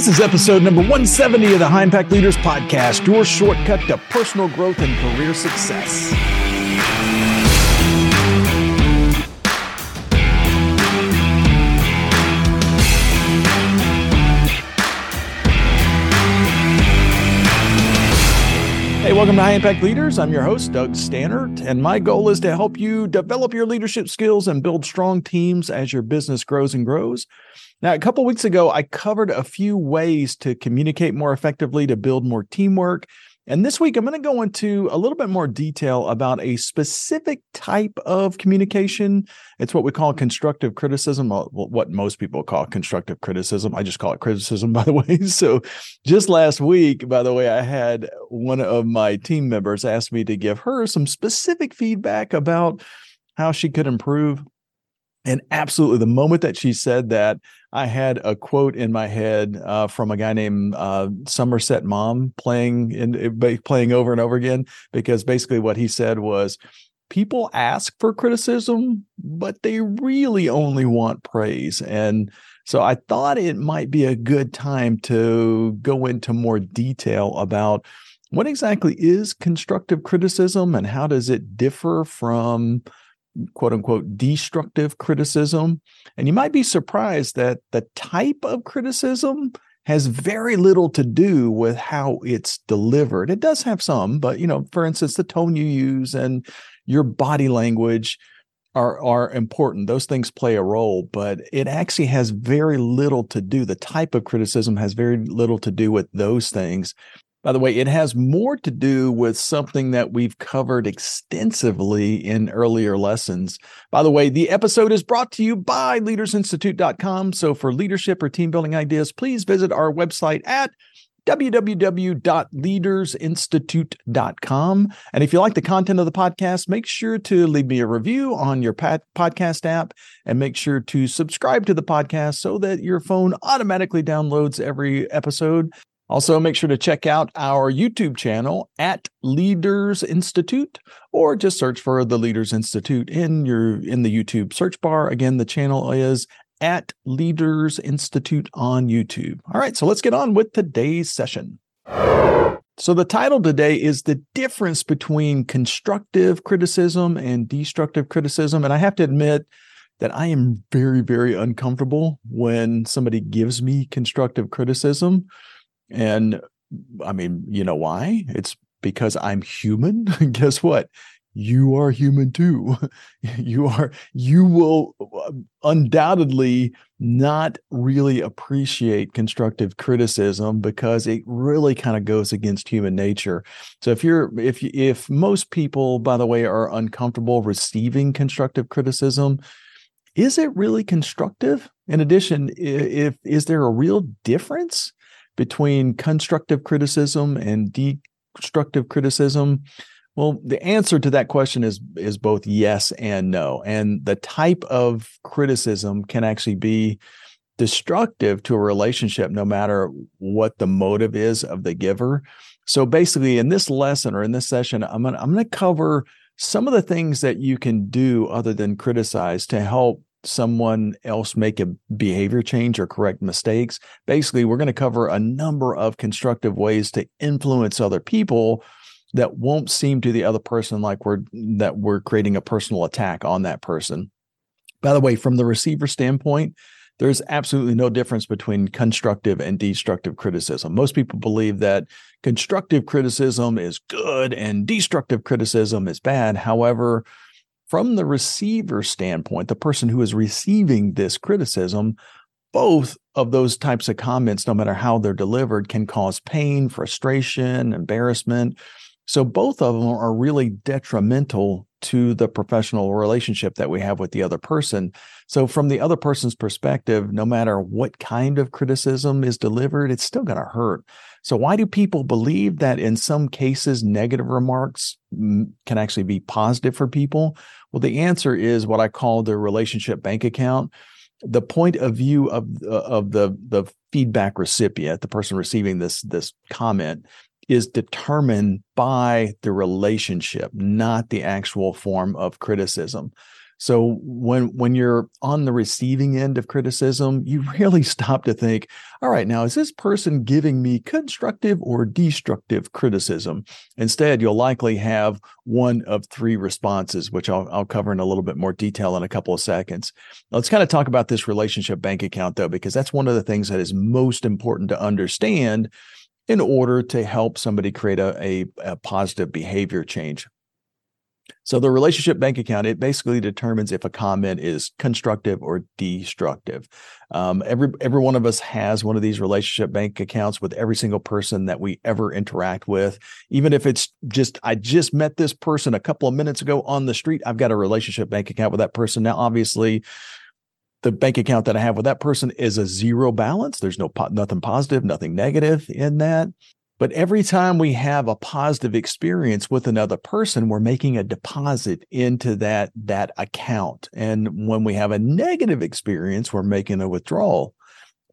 This is episode number 170 of the High Impact Leaders Podcast, your shortcut to personal growth and career success. Hey, welcome to High Impact Leaders. I'm your host, Doug Staneart, and my goal is to help you develop your leadership skills and build strong teams as your business grows and grows. Now, a couple weeks ago, I covered a few ways to communicate more effectively to build more teamwork. And this week, I'm going to go into a little bit more detail about a specific type of communication. It's what we call constructive criticism, uh, what most people call constructive criticism. I just call it criticism, by the way. So, just last week, by the way, I had one of my team members ask me to give her some specific feedback about how she could improve and absolutely, the moment that she said that, I had a quote in my head uh, from a guy named uh, Somerset Maugham playing in playing over and over again because basically what he said was, people ask for criticism, but they really only want praise. And so I thought it might be a good time to go into more detail about what exactly is constructive criticism and how does it differ from quote unquote destructive criticism. And you might be surprised that the type of criticism has very little to do with how it's delivered. It does have some, but you know, for instance, the tone you use and your body language are are important. Those things play a role, but it actually has very little to do. The type of criticism has very little to do with those things. By the way, it has more to do with something that we've covered extensively in earlier lessons. By the way, the episode is brought to you by leadersinstitute.com. So for leadership or team building ideas, please visit our website at www.leadersinstitute.com. And if you like the content of the podcast, make sure to leave me a review on your podcast app and make sure to subscribe to the podcast so that your phone automatically downloads every episode. Also, make sure to check out our YouTube channel at Leaders Institute, or just search for the Leaders Institute in your in the YouTube search bar. Again, the channel is at Leaders Institute on YouTube. All right, so let's get on with today's session. So, the title today is The Difference Between Constructive Criticism and Destructive Criticism. And I have to admit that I am very, very uncomfortable when somebody gives me constructive criticism and I mean, you know why? It's because I'm human. Guess what? You are human too. You are, you will uh, undoubtedly not really appreciate constructive criticism because it really kind of goes against human nature. So if you're, if, if most people, by the way, are uncomfortable receiving constructive criticism, is it really constructive? In addition, if, is there a real difference? Between constructive criticism and destructive criticism? Well, the answer to that question is is both yes and no. And the type of criticism can actually be destructive to a relationship no matter what the motive is of the giver. So basically in this lesson or in this session I'm going I'm going to cover some of the things that you can do other than criticize to help someone else make a behavior change or correct mistakes. Basically, we're going to cover a number of constructive ways to influence other people that won't seem to the other person like we're that we're creating a personal attack on that person. By the way, from the receiver standpoint, there's absolutely no difference between constructive and destructive criticism. Most people believe that constructive criticism is good and destructive criticism is bad. However, from the receiver standpoint, the person who is receiving this criticism, both of those types of comments, no matter how they're delivered, can cause pain, frustration, embarrassment. So both of them are really detrimental to the professional relationship that we have with the other person. So, from the other person's perspective, no matter what kind of criticism is delivered, it's still going to hurt. So, why do people believe that in some cases negative remarks can actually be positive for people? Well, the answer is what I call the relationship bank account. The point of view of uh, of the the feedback recipient, the person receiving this this comment, is determined by the relationship, not the actual form of criticism. So when when you're on the receiving end of criticism, you really stop to think, all right, now is this person giving me constructive or destructive criticism? Instead, you'll likely have one of three responses, which I'll, I'll cover in a little bit more detail in a couple of seconds. Let's kind of talk about this relationship bank account though, because that's one of the things that is most important to understand in order to help somebody create a, a, a positive behavior change. So the relationship bank account, it basically determines if a comment is constructive or destructive. Um, every every one of us has one of these relationship bank accounts with every single person that we ever interact with. Even if it's just I just met this person a couple of minutes ago on the street, I've got a relationship bank account with that person. Now, obviously, the bank account that I have with that person is a zero balance. There's no nothing positive, nothing negative in that. But every time we have a positive experience with another person, we're making a deposit into that, that account. And when we have a negative experience, we're making a withdrawal.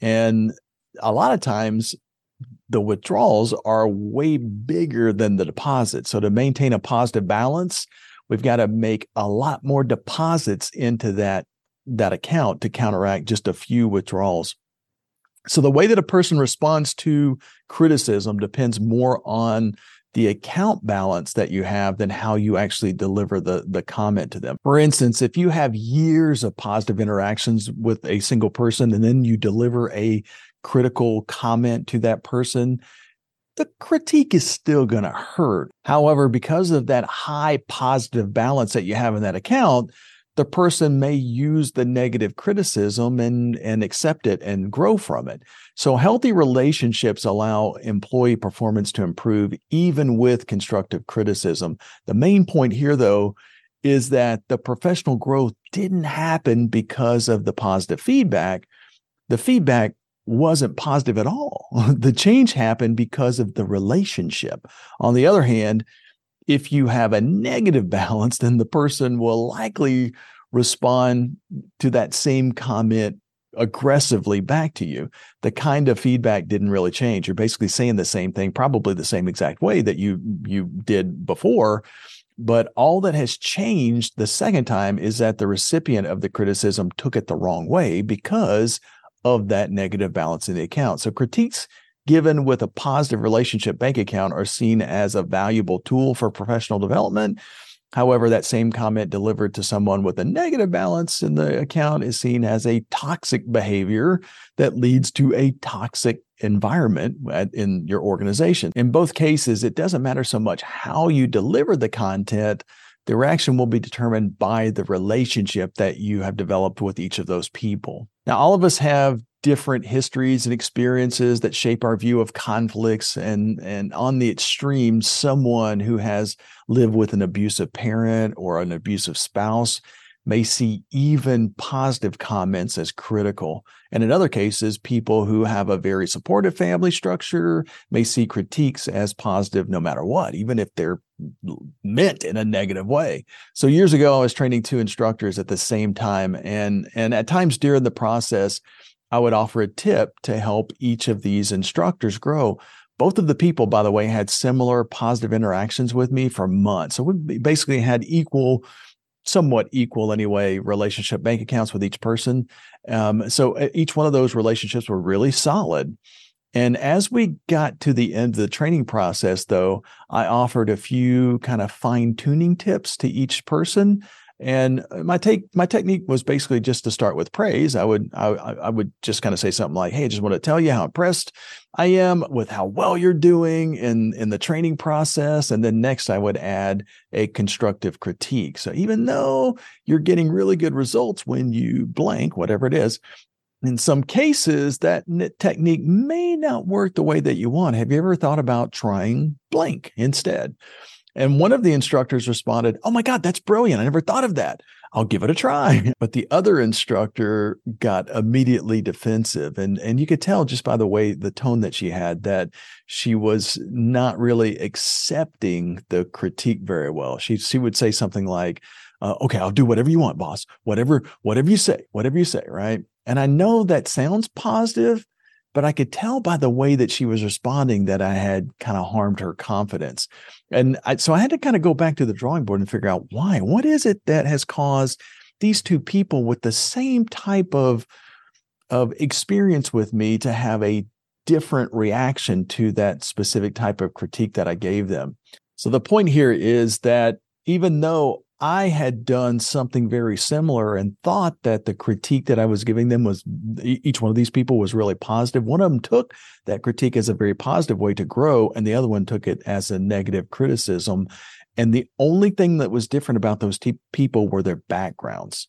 And a lot of times the withdrawals are way bigger than the deposit. So to maintain a positive balance, we've got to make a lot more deposits into that, that account to counteract just a few withdrawals. So the way that a person responds to criticism depends more on the account balance that you have than how you actually deliver the, the comment to them. For instance, if you have years of positive interactions with a single person and then you deliver a critical comment to that person, the critique is still going to hurt. However, because of that high positive balance that you have in that account, the person may use the negative criticism and and accept it and grow from it. So healthy relationships allow employee performance to improve even with constructive criticism. The main point here though is that the professional growth didn't happen because of the positive feedback. The feedback wasn't positive at all. The change happened because of the relationship. On the other hand if you have a negative balance, then the person will likely respond to that same comment aggressively back to you. The kind of feedback didn't really change. You're basically saying the same thing, probably the same exact way that you you did before. But all that has changed the second time is that the recipient of the criticism took it the wrong way because of that negative balance in the account. So critiques given with a positive relationship bank account are seen as a valuable tool for professional development. However, that same comment delivered to someone with a negative balance in the account is seen as a toxic behavior that leads to a toxic environment in your organization. In both cases, it doesn't matter so much how you deliver the content. The reaction will be determined by the relationship that you have developed with each of those people. Now, all of us have different histories and experiences that shape our view of conflicts and and on the extreme someone who has lived with an abusive parent or an abusive spouse may see even positive comments as critical. And in other cases, people who have a very supportive family structure may see critiques as positive no matter what, even if they're meant in a negative way. So years ago, I was training two instructors at the same time. And, and at times during the process, I would offer a tip to help each of these instructors grow. Both of the people, by the way, had similar positive interactions with me for months. So we basically had equal, somewhat equal anyway, relationship bank accounts with each person. Um, so uh, each one of those relationships were really solid. And as we got to the end of the training process, though, I offered a few kind of fine tuning tips to each person and uh, my take, my technique was basically just to start with praise. I would, I, I would just kind of say something like, "Hey, I just want to tell you how impressed I am with how well you're doing in in the training process." And then next, I would add a constructive critique. So even though you're getting really good results when you blank, whatever it is, in some cases that knit technique may not work the way that you want. Have you ever thought about trying blank instead? And one of the instructors responded, Oh my God, that's brilliant. I never thought of that. I'll give it a try. But the other instructor got immediately defensive. And, and you could tell just by the way, the tone that she had, that she was not really accepting the critique very well. She, she would say something like, uh, okay, I'll do whatever you want, boss. Whatever, whatever you say, whatever you say, right? And I know that sounds positive, but I could tell by the way that she was responding that I had kind of harmed her confidence. And I, so I had to kind of go back to the drawing board and figure out why. What is it that has caused these two people with the same type of of experience with me to have a different reaction to that specific type of critique that I gave them. So the point here is that even though I had done something very similar and thought that the critique that I was giving them was each one of these people was really positive. One of them took that critique as a very positive way to grow, and the other one took it as a negative criticism. And the only thing that was different about those t- people were their backgrounds.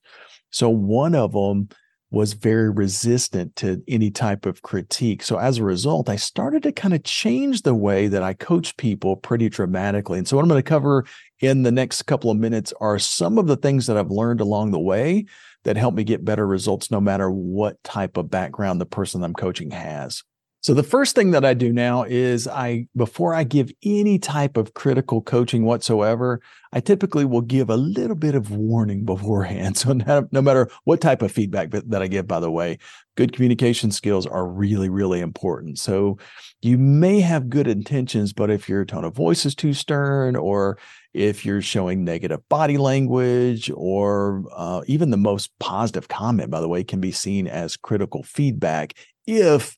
So one of them was very resistant to any type of critique. So as a result, I started to kind of change the way that I coach people pretty dramatically. And so what I'm going to cover in the next couple of minutes are some of the things that I've learned along the way that help me get better results no matter what type of background the person I'm coaching has. So the first thing that I do now is I before I give any type of critical coaching whatsoever, I typically will give a little bit of warning beforehand. So no, matter what type of feedback that I give by the way, good communication skills are really really important. So you may have good intentions, but if your tone of voice is too stern or if you're showing negative body language or uh, even the most positive comment by the way can be seen as critical feedback if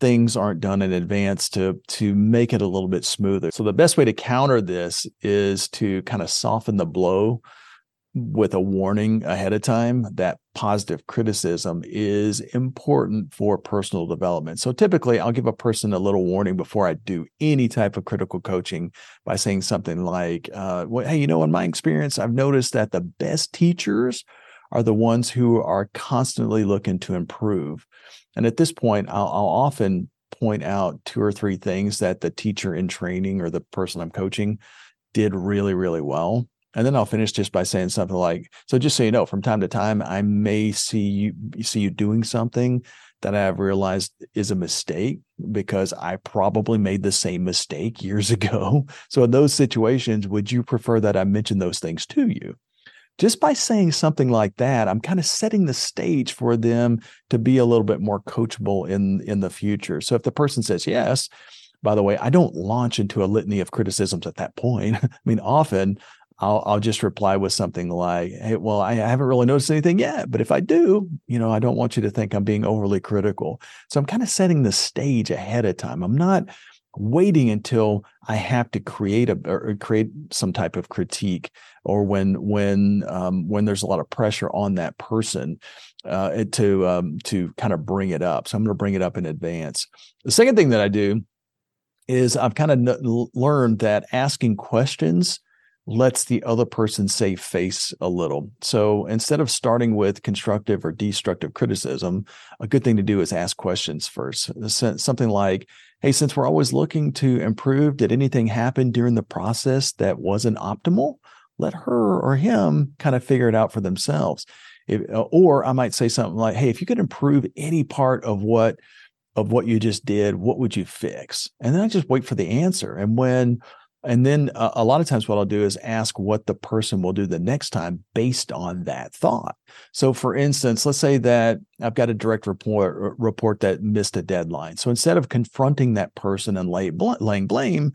things aren't done in advance to to make it a little bit smoother. So the best way to counter this is to kind of soften the blow with a warning ahead of time that positive criticism is important for personal development. So typically I'll give a person a little warning before I do any type of critical coaching by saying something like, uh, well, hey, you know, in my experience, I've noticed that the best teachers are the ones who are constantly looking to improve. And at this point, I'll, I'll often point out two or three things that the teacher in training or the person I'm coaching did really, really well. And then I'll finish just by saying something like, "So just so you know, from time to time, I may see you see you doing something that I have realized is a mistake because I probably made the same mistake years ago. So in those situations, would you prefer that I mention those things to you?" Just by saying something like that, I'm kind of setting the stage for them to be a little bit more coachable in in the future. So if the person says yes, by the way, I don't launch into a litany of criticisms at that point. I mean, often I'll I'll just reply with something like, "Hey, well, I haven't really noticed anything yet, but if I do, you know, I don't want you to think I'm being overly critical." So I'm kind of setting the stage ahead of time. I'm not waiting until I have to create a or create some type of critique, or when when um, when there's a lot of pressure on that person uh, to um, to kind of bring it up. So I'm going to bring it up in advance. The second thing that I do is I've kind of n- learned that asking questions lets the other person save face a little. So instead of starting with constructive or destructive criticism, a good thing to do is ask questions first. Something like, hey, since we're always looking to improve, did anything happen during the process that wasn't optimal? Let her or him kind of figure it out for themselves. If, uh, or I might say something like, hey, if you could improve any part of what of what you just did, what would you fix? And then I just wait for the answer. And when and then a lot of times, what I'll do is ask what the person will do the next time based on that thought. So, for instance, let's say that I've got a direct report report that missed a deadline. So instead of confronting that person and lay, laying blame,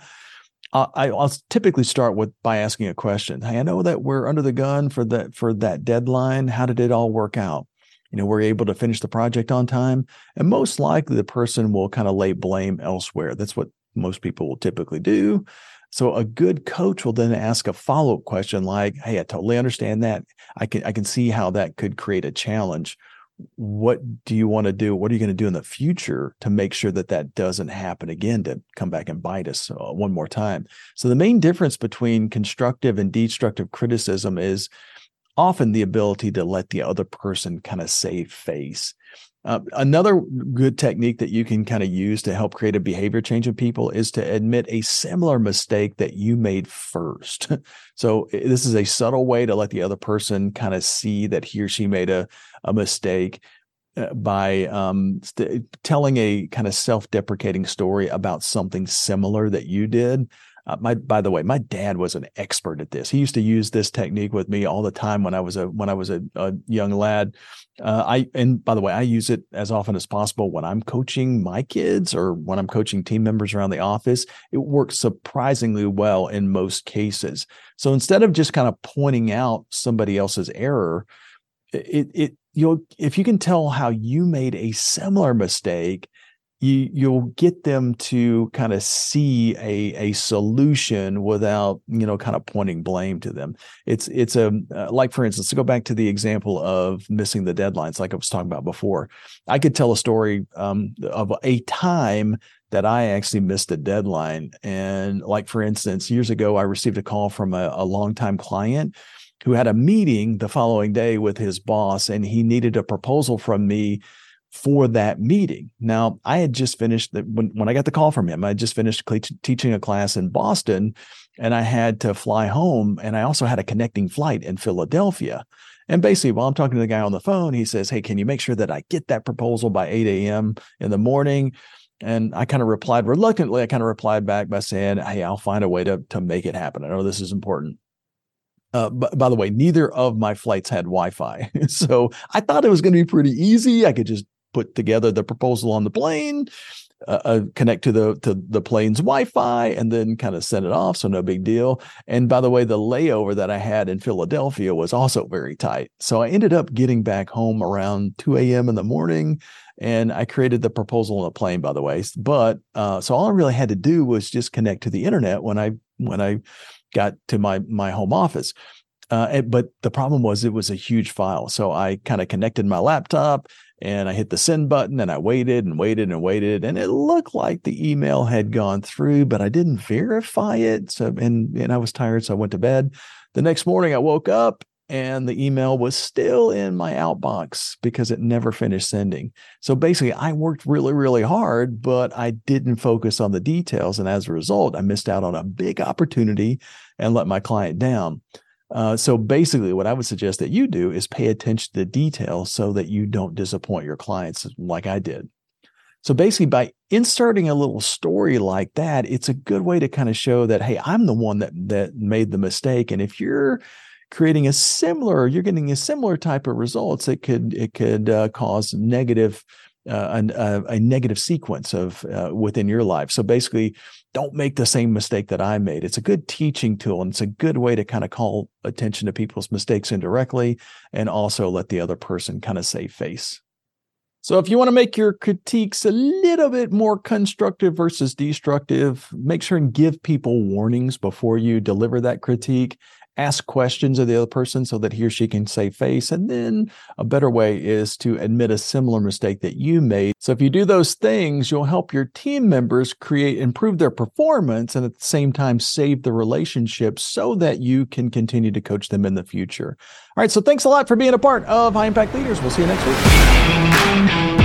I, will typically start with by asking a question. Hey, I know that we're under the gun for that for that deadline. How did it all work out? You know, we're able to finish the project on time, and most likely the person will kind of lay blame elsewhere. That's what most people will typically do. So a good coach will then ask a follow-up question like, "Hey, I totally understand that. I can I can see how that could create a challenge. What do you want to do? What are you going to do in the future to make sure that that doesn't happen again to come back and bite us uh, one more time?" So the main difference between constructive and destructive criticism is often the ability to let the other person kind of save face. Uh, another good technique that you can kind of use to help create a behavior change in people is to admit a similar mistake that you made first. so this is a subtle way to let the other person kind of see that he or she made a, a mistake uh, by um, st- telling a kind of self-deprecating story about something similar that you did uh, my, by the way, my dad was an expert at this. He used to use this technique with me all the time when I was a when I was a, a young lad. Uh, I and by the way, I use it as often as possible when I'm coaching my kids or when I'm coaching team members around the office. It works surprisingly well in most cases. So instead of just kind of pointing out somebody else's error, it it you'll if you can tell how you made a similar mistake you you'll get them to kind of see a a solution without you know kind of pointing blame to them. It's it's a uh, like for instance to go back to the example of missing the deadlines like i was talking about before i could tell a story um, of a time that i actually missed a deadline. And like for instance years ago i received a call from a, a longtime client who had a meeting the following day with his boss and he needed a proposal from me for that meeting. Now, I had just finished the, when when I got the call from him. I just finished teaching a class in Boston, and I had to fly home, and I also had a connecting flight in Philadelphia. And basically, while I'm talking to the guy on the phone, he says, "Hey, can you make sure that I get that proposal by 8 a.m. in the morning?" And I kind of replied reluctantly. I kind of replied back by saying, "Hey, I'll find a way to to make it happen. I know this is important." Uh, but by the way, neither of my flights had Wi-Fi, so I thought it was going to be pretty easy. I could just put together the proposal on the plane, uh, uh, connect to the to the plane's Wi-Fi, and then kind of send it off. So no big deal. And by the way, the layover that I had in Philadelphia was also very tight. So I ended up getting back home around 2 a.m. in the morning. And I created the proposal on the plane, by the way. But uh, so all I really had to do was just connect to the internet when I when I got to my my home office. Uh, but the problem was it was a huge file. So I kind of connected my laptop and I hit the send button and I waited and waited and waited. And it looked like the email had gone through, but I didn't verify it. So, and, and I was tired. So I went to bed. The next morning I woke up and the email was still in my outbox because it never finished sending. So basically, I worked really, really hard, but I didn't focus on the details. And as a result, I missed out on a big opportunity and let my client down. Uh, so basically, what I would suggest that you do is pay attention to the details so that you don't disappoint your clients like I did. So basically, by inserting a little story like that, it's a good way to kind of show that, hey, I'm the one that that made the mistake. And if you're creating a similar, you're getting a similar type of results, it could it could uh, cause negative uh, an, uh, a negative sequence of uh, within your life. So basically, don't make the same mistake that I made. It's a good teaching tool, and it's a good way to kind of call attention to people's mistakes indirectly, and also let the other person kind of save face. So if you want to make your critiques a little bit more constructive versus destructive, make sure and give people warnings before you deliver that critique ask questions of the other person so that he or she can save face. And then a better way is to admit a similar mistake that you made. So if you do those things, you'll help your team members create, improve their performance, and at the same time, save the relationship so that you can continue to coach them in the future. All right. So thanks a lot for being a part of High Impact Leaders. We'll see you next week.